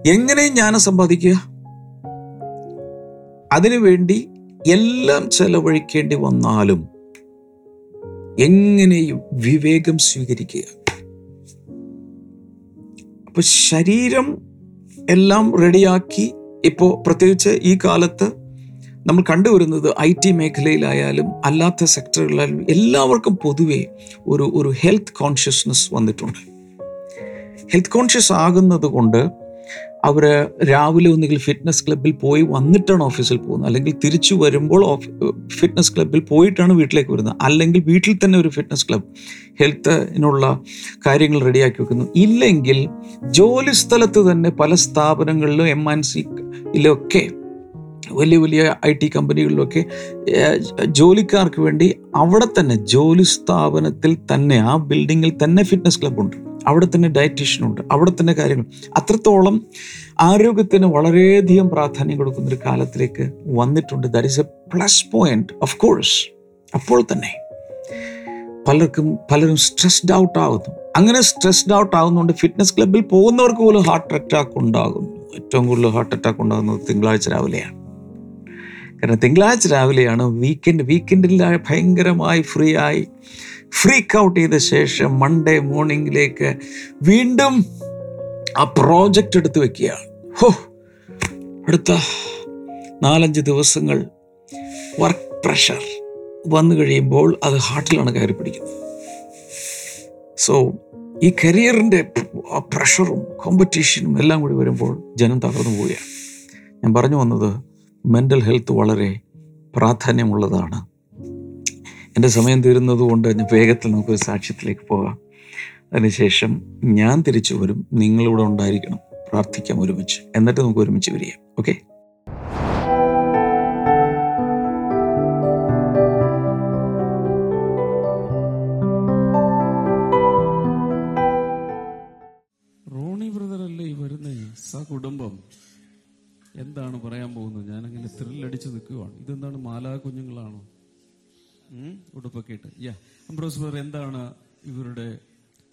എങ്ങനെ ജ്ഞാനം സമ്പാദിക്കുക? അതിനുവേണ്ടി എല്ലാം ചെലവഴിക്കേണ്ടി വന്നാലും എങ്ങനെയും വിവേകം സ്വീകരിക്കുക. അപ്പൊ ശരീരം എല്ലാം റെഡിയാക്കി ഇപ്പോൾ പ്രത്യേകിച്ച് ഈ കാലത്ത് നമ്മൾ കണ്ടുവരുന്നത് ഐ ടി മേഖലയിലായാലും അല്ലാത്ത സെക്ടറുകളിലായാലും എല്ലാവർക്കും പൊതുവെ ഒരു ഒരു ഹെൽത്ത് കോൺഷ്യസ്നെസ് വന്നിട്ടുണ്ട്. ഹെൽത്ത് കോൺഷ്യസ് ആകുന്നത് കൊണ്ട് അവർ രാവിലെ ഒന്നുകിൽ ഫിറ്റ്നസ് ക്ലബ്ബിൽ പോയി വന്നിട്ടാണ് ഓഫീസിൽ പോകുന്നത്. അല്ലെങ്കിൽ തിരിച്ചു വരുമ്പോൾ ഫിറ്റ്നസ് ക്ലബ്ബിൽ പോയിട്ടാണ് വീട്ടിലേക്ക് വരുന്നത്. അല്ലെങ്കിൽ വീട്ടിൽ തന്നെ ഒരു ഫിറ്റ്നസ് ക്ലബ്ബ് ഹെൽത്തിനുള്ള കാര്യങ്ങൾ റെഡിയാക്കി വെക്കുന്നു. ഇല്ലെങ്കിൽ ജോലി സ്ഥലത്ത് തന്നെ പല സ്ഥാപനങ്ങളിലും എം ആൻ സിയിലൊക്കെ വലിയ വലിയ ഐ ടി കമ്പനികളിലൊക്കെ ജോലിക്കാർക്ക് വേണ്ടി അവിടെ തന്നെ ജോലി സ്ഥാപനത്തിൽ തന്നെ ആ ബിൽഡിങ്ങിൽ തന്നെ ഫിറ്റ്നസ് ക്ലബ്ബുണ്ട് അവിടെ തന്നെ ഡയറ്റീഷ്യനുണ്ട് അവിടെ തന്നെ കാര്യങ്ങൾ. അത്രത്തോളം ആരോഗ്യത്തിന് വളരെയധികം പ്രാധാന്യം കൊടുക്കുന്ന ഒരു കാലത്തിലേക്ക് വന്നിട്ടുണ്ട്. That is a plus point of course അപ്പോൾ തന്നെ പലർക്കും പലരും സ്ട്രെസ്ഡ് ഔട്ട് ആകുന്നു അങ്ങനെ സ്ട്രെസ്ഡ് ഔട്ട് ആകുന്നതുകൊണ്ട് ഫിറ്റ്നസ് ക്ലബ്ബിൽ പോകുന്നവർക്ക് പോലും ഹാർട്ട് അറ്റാക്ക് ഉണ്ടാകുന്നു. ഏറ്റവും കൂടുതൽ ഹാർട്ട് അറ്റാക്ക് ഉണ്ടാകുന്നത് തിങ്കളാഴ്ച രാവിലെയാണ്. കാരണം തിങ്കളാഴ്ച രാവിലെയാണ് വീക്കെൻഡ് വീക്കെൻഡിൽ ഭയങ്കരമായി ഫ്രീ ആയി. ഫ്രീക്ക് ഔട്ട് ചെയ്ത ശേഷം മൺഡേ മോർണിംഗിലേക്ക് വീണ്ടും ആ പ്രോജക്റ്റ് എടുത്തു വെക്കുകയാണ്. ഹോ അടുത്ത നാലഞ്ച് ദിവസങ്ങൾ വർക്ക് പ്രഷർ വന്നു കഴിയുമ്പോൾ അത് ഹാർട്ടിലാണ് കയറി പിടിക്കുന്നത്. സോ ഈ കരിയറിന്റെ പ്രഷറും കോമ്പറ്റീഷനും എല്ലാം കൂടി വരുമ്പോൾ ജനം തകർന്നു പോവുകയാണ്. ഞാൻ പറഞ്ഞു വന്നത് മെന്റൽ ഹെൽത്ത് വളരെ പ്രാധാന്യമുള്ളതാണ്. എന്റെ സമയം തീരുന്നതുകൊണ്ട് ഞാൻ വേഗത്തിൽ നമുക്കൊരു സാക്ഷ്യത്തിലേക്ക് പോകാം. അതിനുശേഷം ഞാൻ തിരിച്ചു വരും. നിങ്ങളിവിടെ ഉണ്ടായിരിക്കണം. പ്രാർത്ഥിക്കാം ഒരുമിച്ച്. എന്നിട്ട് നമുക്ക് ഒരുമിച്ച് വരിക ഓക്കെ? സകുടുംബം എന്താണ് പറയാൻ പോകുന്നത്? ഞാനങ്ങനെ ത്രില്ലടിച്ച് നിൽക്കുവാണ്. ഇതെന്താണ് മാലാ കുഞ്ഞുങ്ങളാണോ? ഉം? ഉടുപ്പൊക്കെ ഇട്ട് യാ അംബ്രോസ് ബ്രദർ എന്താണ് ഇവരുടെ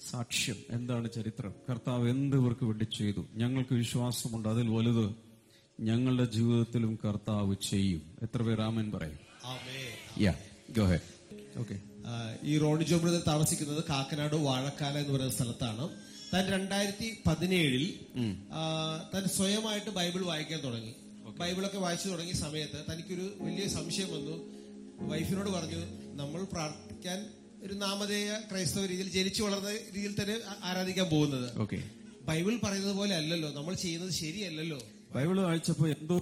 സാക്ഷ്യം? എന്താണ് ചരിത്രം? കർത്താവ് എന്ത് ഇവർക്ക് വേണ്ടി ചെയ്തു? ഞങ്ങൾക്ക് വിശ്വാസമുണ്ട്. അതിൽ വലുത് ഞങ്ങളുടെ ജീവിതത്തിലും കർത്താവ് ചെയ്യും. എത്ര പേർ രാമൻ പറയും? Yeah go okay. ഈ റോഡ് ജോ ബ്രദർ താമസിക്കുന്നത് കാക്കനാട് വാഴക്കാല എന്ന് പറയുന്ന സ്ഥലത്താണ്. താൻ രണ്ടായിരത്തി പതിനേഴിൽ താൻ സ്വയമായിട്ട് ബൈബിൾ വായിക്കാൻ തുടങ്ങി. ബൈബിളൊക്കെ വായിച്ചു തുടങ്ങിയ സമയത്ത് തനിക്കൊരു വലിയ സംശയം വന്നു. വൈഫിനോട് പറഞ്ഞു നമ്മൾ പ്രാർത്ഥിക്കാൻ ഒരു നാമധേയ ക്രൈസ്തവ രീതിയിൽ ജനിച്ചു വളർന്ന രീതിയിൽ തന്നെ ആരാധിക്കാൻ പോകുന്നത്. ഓക്കെ. ബൈബിൾ പറയുന്നത് പോലെ അല്ലല്ലോ നമ്മൾ ചെയ്യുന്നത് ശരിയല്ലല്ലോ. ബൈബിൾ വായിച്ചപ്പോ എന്തോ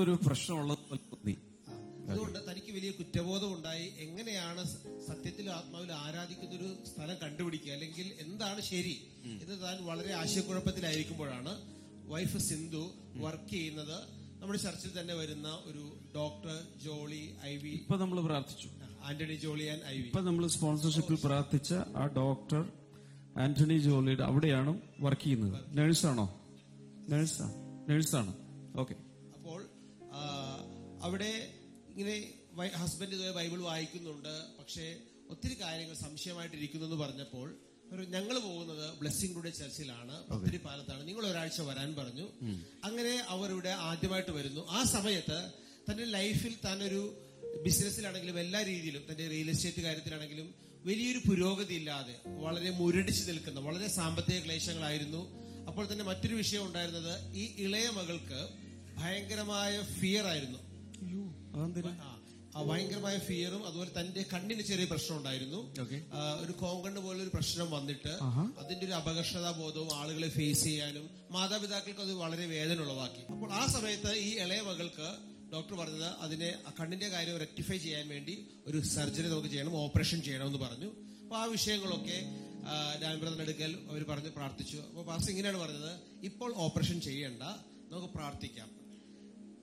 ഒരു പ്രശ്നമുള്ളത് അതുകൊണ്ട് തനിക്ക് വലിയ കുറ്റബോധം ഉണ്ടായി എങ്ങനെയാണ് സത്യത്തിൽ ആത്മാവിൽ ആരാധിക്കുന്ന ഒരു സ്ഥലം കണ്ടുപിടിക്കുക? അല്ലെങ്കിൽ എന്താണ് ശരി? എന്ന് താൻ വളരെ ആശയക്കുഴപ്പത്തിലായിരിക്കുമ്പോഴാണ് വൈഫ് സിന്ധു വർക്ക് ചെയ്യുന്നത്. നമ്മുടെ ചർച്ചിൽ തന്നെ വരുന്ന ഒരു ഡോക്ടർ ജോളി ഐ വി ഇപ്പൊ നമ്മൾ പ്രാർത്ഥിച്ചു. Antony Jolly and I V. ഇപ്പൊ നമ്മൾ സ്പോൺസർഷിപ്പിൽ പ്രാർത്ഥിച്ച ആ ഡോക്ടർ ആന്റണി ജോളിയുടെ അവിടെയാണ് വർക്ക് ചെയ്യുന്നത്. നേഴ്സാണോ? നേഴ്സാ? നേഴ്സാണ്. ഓക്കെ അപ്പോൾ അവിടെ ഇങ്ങനെ ഹസ്ബൻഡ് ഇതുവരെ ബൈബിൾ വായിക്കുന്നുണ്ട്. പക്ഷേ ഒത്തിരി കാര്യങ്ങൾ സംശയമായിട്ടിരിക്കുന്നു എന്ന് പറഞ്ഞപ്പോൾ ഞങ്ങൾ പോകുന്നത് ബ്ലെസ്സിംഗ് ടുഡേ ചർച്ചിലാണ്. ഒത്തിരി പാലത്താണ്. നിങ്ങൾ ഒരാഴ്ച വരാൻ പറഞ്ഞു. അങ്ങനെ അവരുടെ ആദ്യമായിട്ട് വരുന്നു. ആ സമയത്ത് തന്റെ ലൈഫിൽ താൻ ഒരു ബിസിനസ്സിലാണെങ്കിലും എല്ലാ രീതിയിലും തന്റെ റിയൽ എസ്റ്റേറ്റ് കാര്യത്തിലാണെങ്കിലും വലിയൊരു പുരോഗതി ഇല്ലാതെ വളരെ മുരടിച്ചു നിൽക്കുന്ന വളരെ സാമ്പത്തിക ക്ലേശങ്ങളായിരുന്നു. അപ്പോൾ തന്നെ മറ്റൊരു വിഷയം ഉണ്ടായിരുന്നത് ഈ ഇളയ മകൾക്ക് ഭയങ്കരമായ ഫിയർ ആയിരുന്നു. ഭയങ്കരമായ ഫിയറും അതുപോലെ തന്റെ കണ്ണിന് ചെറിയ പ്രശ്നം ഉണ്ടായിരുന്നു. ഒരു കോങ്കണ്ണ് പോലെ ഒരു പ്രശ്നം വന്നിട്ട് അതിന്റെ ഒരു അപകർഷതാ ബോധവും ആളുകളെ ഫേസ് ചെയ്യാനും മാതാപിതാക്കൾക്ക് അത് വളരെ വേദന ഉളവാക്കി അപ്പോൾ ആ സമയത്ത് ഈ ഇളയ മകൾക്ക് ഡോക്ടർ പറഞ്ഞത് അതിനെ കണ്ണിന്റെ കാര്യം റെക്ടിഫൈ ചെയ്യാൻ വേണ്ടി ഒരു സർജറി നമുക്ക് ചെയ്യണം ഓപ്പറേഷൻ ചെയ്യണം എന്ന് പറഞ്ഞു. അപ്പൊ ആ വിഷയങ്ങളൊക്കെ ഡാൻബ്രദറിനെടുക്കൽ അവർ പറഞ്ഞ് പ്രാർത്ഥിച്ചു. അപ്പോൾ പാസ് ഇങ്ങനെയാണ് പറഞ്ഞത് ഇപ്പോൾ ഓപ്പറേഷൻ ചെയ്യേണ്ട നമുക്ക് പ്രാർത്ഥിക്കാം.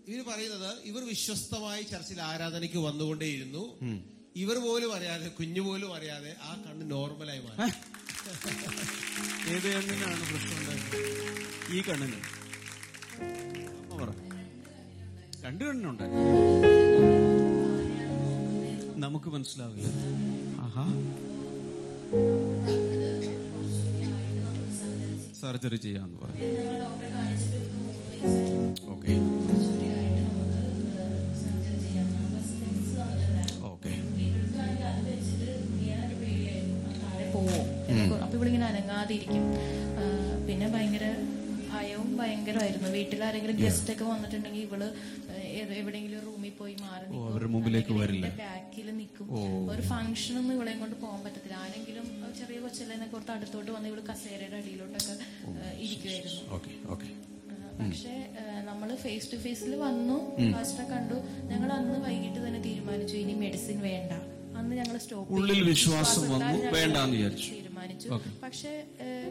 ഇവർ പറയുന്നത് ഇവർ വിശ്വസ്തമായി ചർച്ചിൽ ആരാധനയ്ക്ക് വന്നുകൊണ്ടേയിരുന്നു. ഇവർ പോലും അറിയാതെ കുഞ്ഞു പോലും അറിയാതെ ആ കണ്ണ് നോർമലായി മാറി. ഏത് കണ്ണിനാണ് പ്രശ്നം ഈ കണ്ണിന്. രണ്ട് കണ്ണിനുണ്ട് നമുക്ക് മനസ്സിലാവില്ല. ആഹാ. സർജറി ചെയ്യാന്ന് പറഞ്ഞു ഇവളിങ്ങനെ അനങ്ങാതെ ഇരിക്കും പിന്നെ ഭയങ്കര ഭയവും ഭയങ്കരമായിരുന്നു. വീട്ടിൽ ആരെങ്കിലും ഗസ്റ്റ് ഒക്കെ വന്നിട്ടുണ്ടെങ്കിൽ ഇവൾ എവിടെങ്കിലും എവിടെയെങ്കിലും റൂമിൽ പോയി മാറി. അവരുടെ മുമ്പിലേക്ക് വരില്ല. ബാക്കിൽ നിൽക്കും ഒരു ഫംഗ്ഷൻ ഒന്നും ഇവളെയും കൊണ്ട് പോകാൻ പറ്റത്തില്ല. ആരെങ്കിലും ചെറിയ കൊച്ചല്ലേ കൊടുത്ത് അടുത്തോട്ട് വന്ന് ഇവൾ കസേരയുടെ അടിയിലോട്ടൊക്കെ ഇരിക്കുമായിരുന്നു പക്ഷെ നമ്മൾ ഫേസ് ടു ഫേസിൽ വന്നു ഫസ്റ്റ് കണ്ടു. ഞങ്ങൾ അന്ന് വൈകിട്ട് തന്നെ തീരുമാനിച്ചു ഇനി മെഡിസിൻ വേണ്ട. അന്ന് ഞങ്ങൾ സ്റ്റോപ്പ് ഉള്ളിൽ വിശ്വാസം വന്നു വേണ്ടെന്ന് വിചാരിച്ചു. വിചാരിച്ചു പക്ഷെ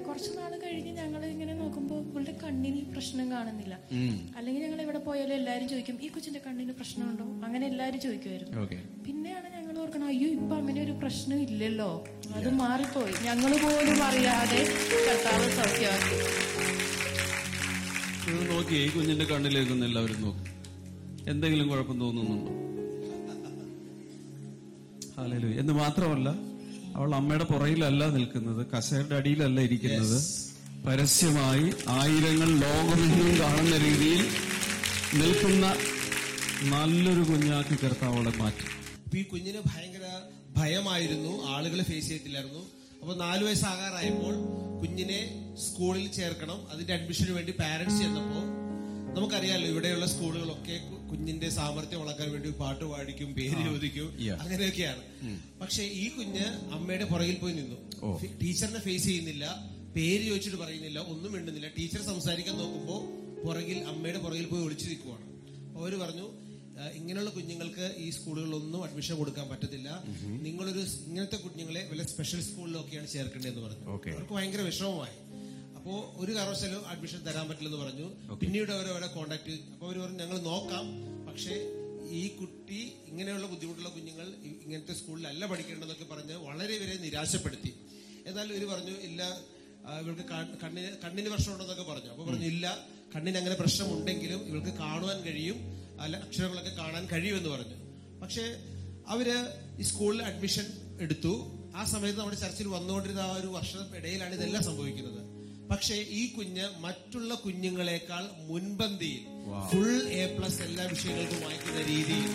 കുറച്ച് നാൾ കഴിഞ്ഞ് ഞങ്ങൾ ഇങ്ങനെ നോക്കുമ്പോൾ ഇവളുടെ കണ്ണിന് പ്രശ്നം കാണുന്നില്ല. അല്ലെങ്കിൽ ഞങ്ങൾ എവിടെ പോയാലും എല്ലാവരും ചോദിക്കും ഈ കൊച്ചിന്റെ കണ്ണിന് പ്രശ്നമുണ്ടോ? അങ്ങനെ എല്ലാവരും ചോദിക്കുമായിരുന്നു പിന്നെയാണ് ഞങ്ങൾ ഓർക്കണം അയ്യോ ഇപ്പൊ അങ്ങനെ ഒരു പ്രശ്നം ഇല്ലല്ലോ. അത് മാറിപ്പോയി. ഞങ്ങൾ പോലും അറിയാതെ കർത്താവ് സൗഖ്യമാക്കി. നോക്കി ഈ കുഞ്ഞിന്റെ കണ്ണിലേക്ക് എല്ലാവരും നോക്കും. എന്തെങ്കിലും കുഴപ്പം തോന്നുന്നുണ്ടോ? എന്ന് മാത്രമല്ല അവൾ അമ്മയുടെ പുറയിലല്ല നിൽക്കുന്നത് കസേരയുടെ അടിയിലല്ല ഇരിക്കുന്നത്. പരസ്യമായി ആയിരങ്ങൾ ലോകമെങ്ങും കാണുന്ന രീതിയിൽ നിൽക്കുന്ന നല്ലൊരു കുഞ്ഞാക്കി കർത്താവളെ അവളെ മാറ്റി. ഈ കുഞ്ഞിന് ഭയങ്കര ഭയമായിരുന്നു ആളുകളെ ഫേസ് ചെയ്തില്ലായിരുന്നു അപ്പൊ നാലു വയസ്സാകാറായപ്പോൾ കുഞ്ഞിനെ സ്കൂളിൽ ചേർക്കണം അതിന്റെ അഡ്മിഷന് വേണ്ടി പാരന്റ്സ് ചെന്നപ്പോ നമുക്കറിയാലോ ഇവിടെയുള്ള സ്കൂളുകളൊക്കെ കുഞ്ഞിന്റെ സാമർഥ്യം വളർക്കാൻ വേണ്ടി പാട്ട് പാടിക്കും പേര് ചോദിക്കും അങ്ങനെയൊക്കെയാണ്. പക്ഷെ ഈ കുഞ്ഞ് അമ്മയുടെ പുറകിൽ പോയി നിന്നു. ടീച്ചറിനെ ഫേസ് ചെയ്യുന്നില്ല പേര് ചോദിച്ചിട്ട് പറയുന്നില്ല ഒന്നും മിണ്ടുന്നില്ല. ടീച്ചർ സംസാരിക്കാൻ നോക്കുമ്പോ പുറകിൽ അമ്മയുടെ പുറകിൽ പോയി ഒളിച്ചു നിൽക്കുവാണ്. അവർ അവർ പറഞ്ഞു ഇങ്ങനെയുള്ള കുഞ്ഞുങ്ങൾക്ക് ഈ സ്കൂളുകളിലൊന്നും അഡ്മിഷൻ കൊടുക്കാൻ പറ്റത്തില്ല. നിങ്ങളൊരു ഇങ്ങനത്തെ കുഞ്ഞുങ്ങളെ വല്ല സ്പെഷ്യൽ സ്കൂളിലൊക്കെയാണ് ചേർക്കേണ്ടതെന്ന് പറഞ്ഞു. അവർക്ക് ഭയങ്കര വിഷമമായി. അപ്പോ ഒരു കാരണവശാലും അഡ്മിഷൻ തരാൻ പറ്റില്ലെന്ന് പറഞ്ഞു. പിന്നീട് അവർ അവരെ കോണ്ടാക്ട് അപ്പൊ അവർ പറഞ്ഞു ഞങ്ങൾ നോക്കാം. പക്ഷേ ഈ കുട്ടി ഇങ്ങനെയുള്ള ബുദ്ധിമുട്ടുള്ള കുഞ്ഞുങ്ങൾ ഇങ്ങനത്തെ സ്കൂളിലല്ല പഠിക്കേണ്ടതെന്നൊക്കെ പറഞ്ഞ് വളരെ ഇവരെ നിരാശപ്പെടുത്തി. എന്നാൽ ഇവർ പറഞ്ഞു ഇല്ല ഇവർക്ക് ഇവൾക്ക് കണ്ണിന് കണ്ണിന് പ്രശ്നമുണ്ടെന്നൊക്കെ പറഞ്ഞു. അപ്പൊ പറഞ്ഞു ഇല്ല കണ്ണിന് അങ്ങനെ പ്രശ്നമുണ്ടെങ്കിലും ഇവർക്ക് കാണുവാൻ കഴിയും. അല്ല അക്ഷരങ്ങളൊക്കെ കാണാൻ കഴിയുമെന്ന് പറഞ്ഞു. പക്ഷേ അവർ ഈ സ്കൂളിൽ അഡ്മിഷൻ എടുത്തു. ആ സമയത്ത് നമ്മുടെ ചർച്ചിൽ വന്നുകൊണ്ടിരുന്ന ആ ഒരു വർഷം ഇടയിലാണ് ഇതെല്ലാം സംഭവിക്കുന്നത്. പക്ഷേ ഈ കുഞ്ഞ് മറ്റുള്ള കുഞ്ഞുങ്ങളെക്കാൾ മുൻപന്തിയിൽ ഫുൾ എ പ്ലസ് എല്ലാ വിഷയങ്ങൾക്കും വായിക്കുന്ന രീതിയിൽ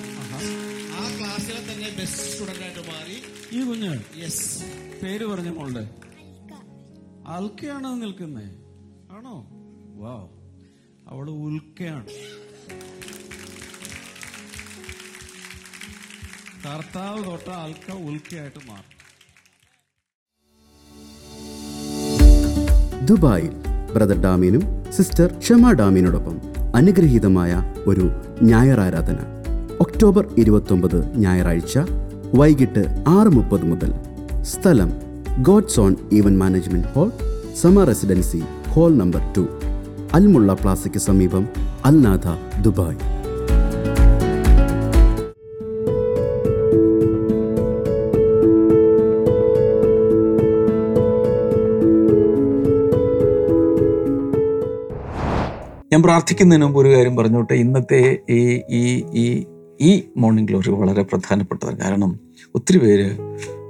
ആ ക്ലാസ്സിലെ തന്നെ ബെസ്റ്റ് സ്റ്റുഡന്റ് ആയിട്ട് മാറി. ഈ കുഞ്ഞ് യെസ് പേര് പറഞ്ഞ മോളുടെ? അൽക്കയാണോ നിൽക്കുന്നേ? ആണോ? വാ അവൾ ഉൽക്കയാണ്. കർത്താവ് തൊട്ട അൽക്ക ഉൽക്കയായിട്ട് മാറും. ദുബായിൽ ബ്രദർ ഡാമിനും സിസ്റ്റർ ഷമ ഡാമിനോടൊപ്പം അനുഗ്രഹീതമായ ഒരു ഞായർ ആരാധന ഒക്ടോബർ ഇരുപത്തൊമ്പത് ഞായറാഴ്ച വൈകിട്ട് ആറ് മുപ്പത് മുതൽ. സ്ഥലം God's own event management hall Sama residency hall number two. Al Mulla പ്ലാസയ്ക്ക് സമീപം അൽനാഥ ദുബായ്. പ്രാർത്ഥിക്കുന്നതിന് മുമ്പ് ഒരു കാര്യം പറഞ്ഞോട്ടെ? ഇന്നത്തെ ഈ ഈ ഈ ഈ മോർണിംഗ് ഗ്ലോറി വളരെ പ്രധാനപ്പെട്ടതാണ്. കാരണം ഒത്തിരി പേര്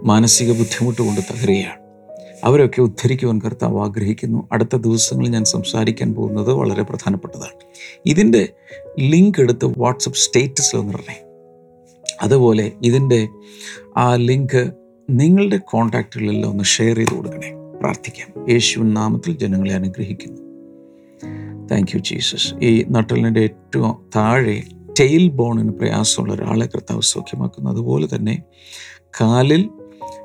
മാനസിക ബുദ്ധിമുട്ട് കൊണ്ട് തകരുകയാണ്. അവരൊക്കെ ഉദ്ധരിക്കുവാൻ കർത്താവ് ആഗ്രഹിക്കുന്നു. അടുത്ത ദിവസങ്ങളിൽ ഞാൻ സംസാരിക്കാൻ പോകുന്നത് വളരെ പ്രധാനപ്പെട്ടതാണ്. ഇതിന്റെ ലിങ്ക് എടുത്ത് വാട്സപ്പ് സ്റ്റേറ്റസിൽ ഒന്നിടണേ അതുപോലെ ഇതിന്റെ ആ ലിങ്ക് നിങ്ങളുടെ കോൺടാക്റ്റുകളിലെല്ലാം ഒന്ന് ഷെയർ ചെയ്ത് കൊടുക്കണേ. പ്രാർത്ഥിക്കാം. യേശുവിൻ നാമത്തിൽ ജനങ്ങളെ അനുഗ്രഹിക്കുന്നു. താങ്ക് യു ജീസസ് ഈ നട്ടലിന്റെ ഏറ്റവും താഴെ ടെയിൽ ബോണിന് പ്രയാസമുള്ള ഒരാളെ കർത്താവ് സൗഖ്യമാക്കുന്നു. അതുപോലെ തന്നെ കാലിൽ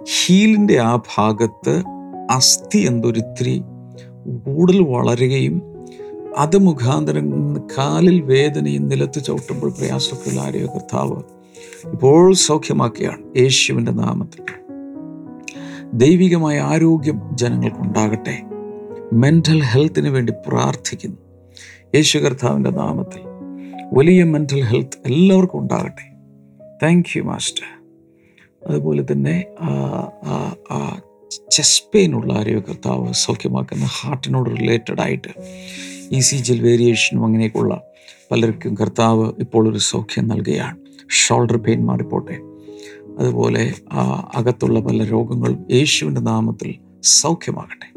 ഹീലിന്റെ ആ ഭാഗത്ത് അസ്ഥി എന്തൊരിത്തിരി കൂടുതൽ വളരുകയും അത് മുഖാന്തരം കാലിൽ വേദനയും നിലത്ത് ചവിട്ടുമ്പോൾ പ്രയാസമൊക്കെയുള്ള ആരെയോ കർത്താവ് ഇപ്പോൾ സൗഖ്യമാക്കുകയാണ്. യേശുവിന്റെ നാമത്തിൽ. ദൈവികമായ ആരോഗ്യം ജനങ്ങൾക്കുണ്ടാകട്ടെ. മെന്റൽ ഹെൽത്തിന് വേണ്ടി പ്രാർത്ഥിക്കുന്നു. യേശു കർത്താവിന്റെ നാമത്തിൽ വലിയ മെന്റൽ ഹെൽത്ത് എല്ലാവർക്കും ഉണ്ടാകട്ടെ. താങ്ക് യു മാസ്റ്റർ അതുപോലെ തന്നെ ചെസ്റ്റ് പെയിനുള്ള ആരോഗ്യ കർത്താവ് സൗഖ്യമാക്കുന്ന ഹാർട്ടിനോട് റിലേറ്റഡ് ആയിട്ട് ഇ സി ജിൽ വേരിയേഷനും അങ്ങനെയൊക്കെയുള്ള പലർക്കും കർത്താവ് ഇപ്പോൾ ഒരു സൗഖ്യം നൽകുകയാണ്. ഷോൾഡർ പെയിൻ മാറിപ്പോട്ടെ. അതുപോലെ അകത്തുള്ള പല രോഗങ്ങളും യേശുവിന്റെ നാമത്തിൽ സൗഖ്യമാകട്ടെ.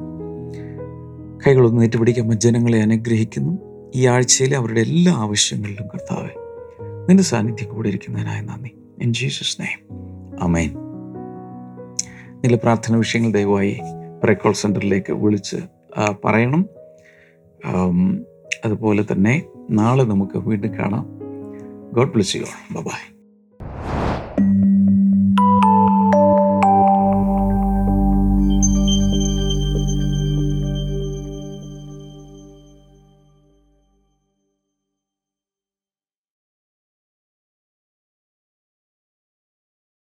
കൈകളൊന്ന് നീട്ടുപിടിക്കുമ്പോൾ ജനങ്ങളെ അനുഗ്രഹിക്കുന്നു. ഈ ആഴ്ചയിലെ അവരുടെ എല്ലാ ആവശ്യങ്ങളിലും കർത്താവെ നിന്റെ സാന്നിധ്യം കൂടെ ഇരിക്കുന്നതിനായി നന്ദി. ഇൻ ജീസസ് നെയ്മ് അമേൻ നിന്റെ പ്രാർത്ഥന വിഷയങ്ങൾ ദയവായി പ്രേക്കോൾ സെന്ററിലേക്ക് വിളിച്ച് പറയണം. അതുപോലെ തന്നെ നാളെ നമുക്ക് വീണ്ടും കാണാം. God bless you by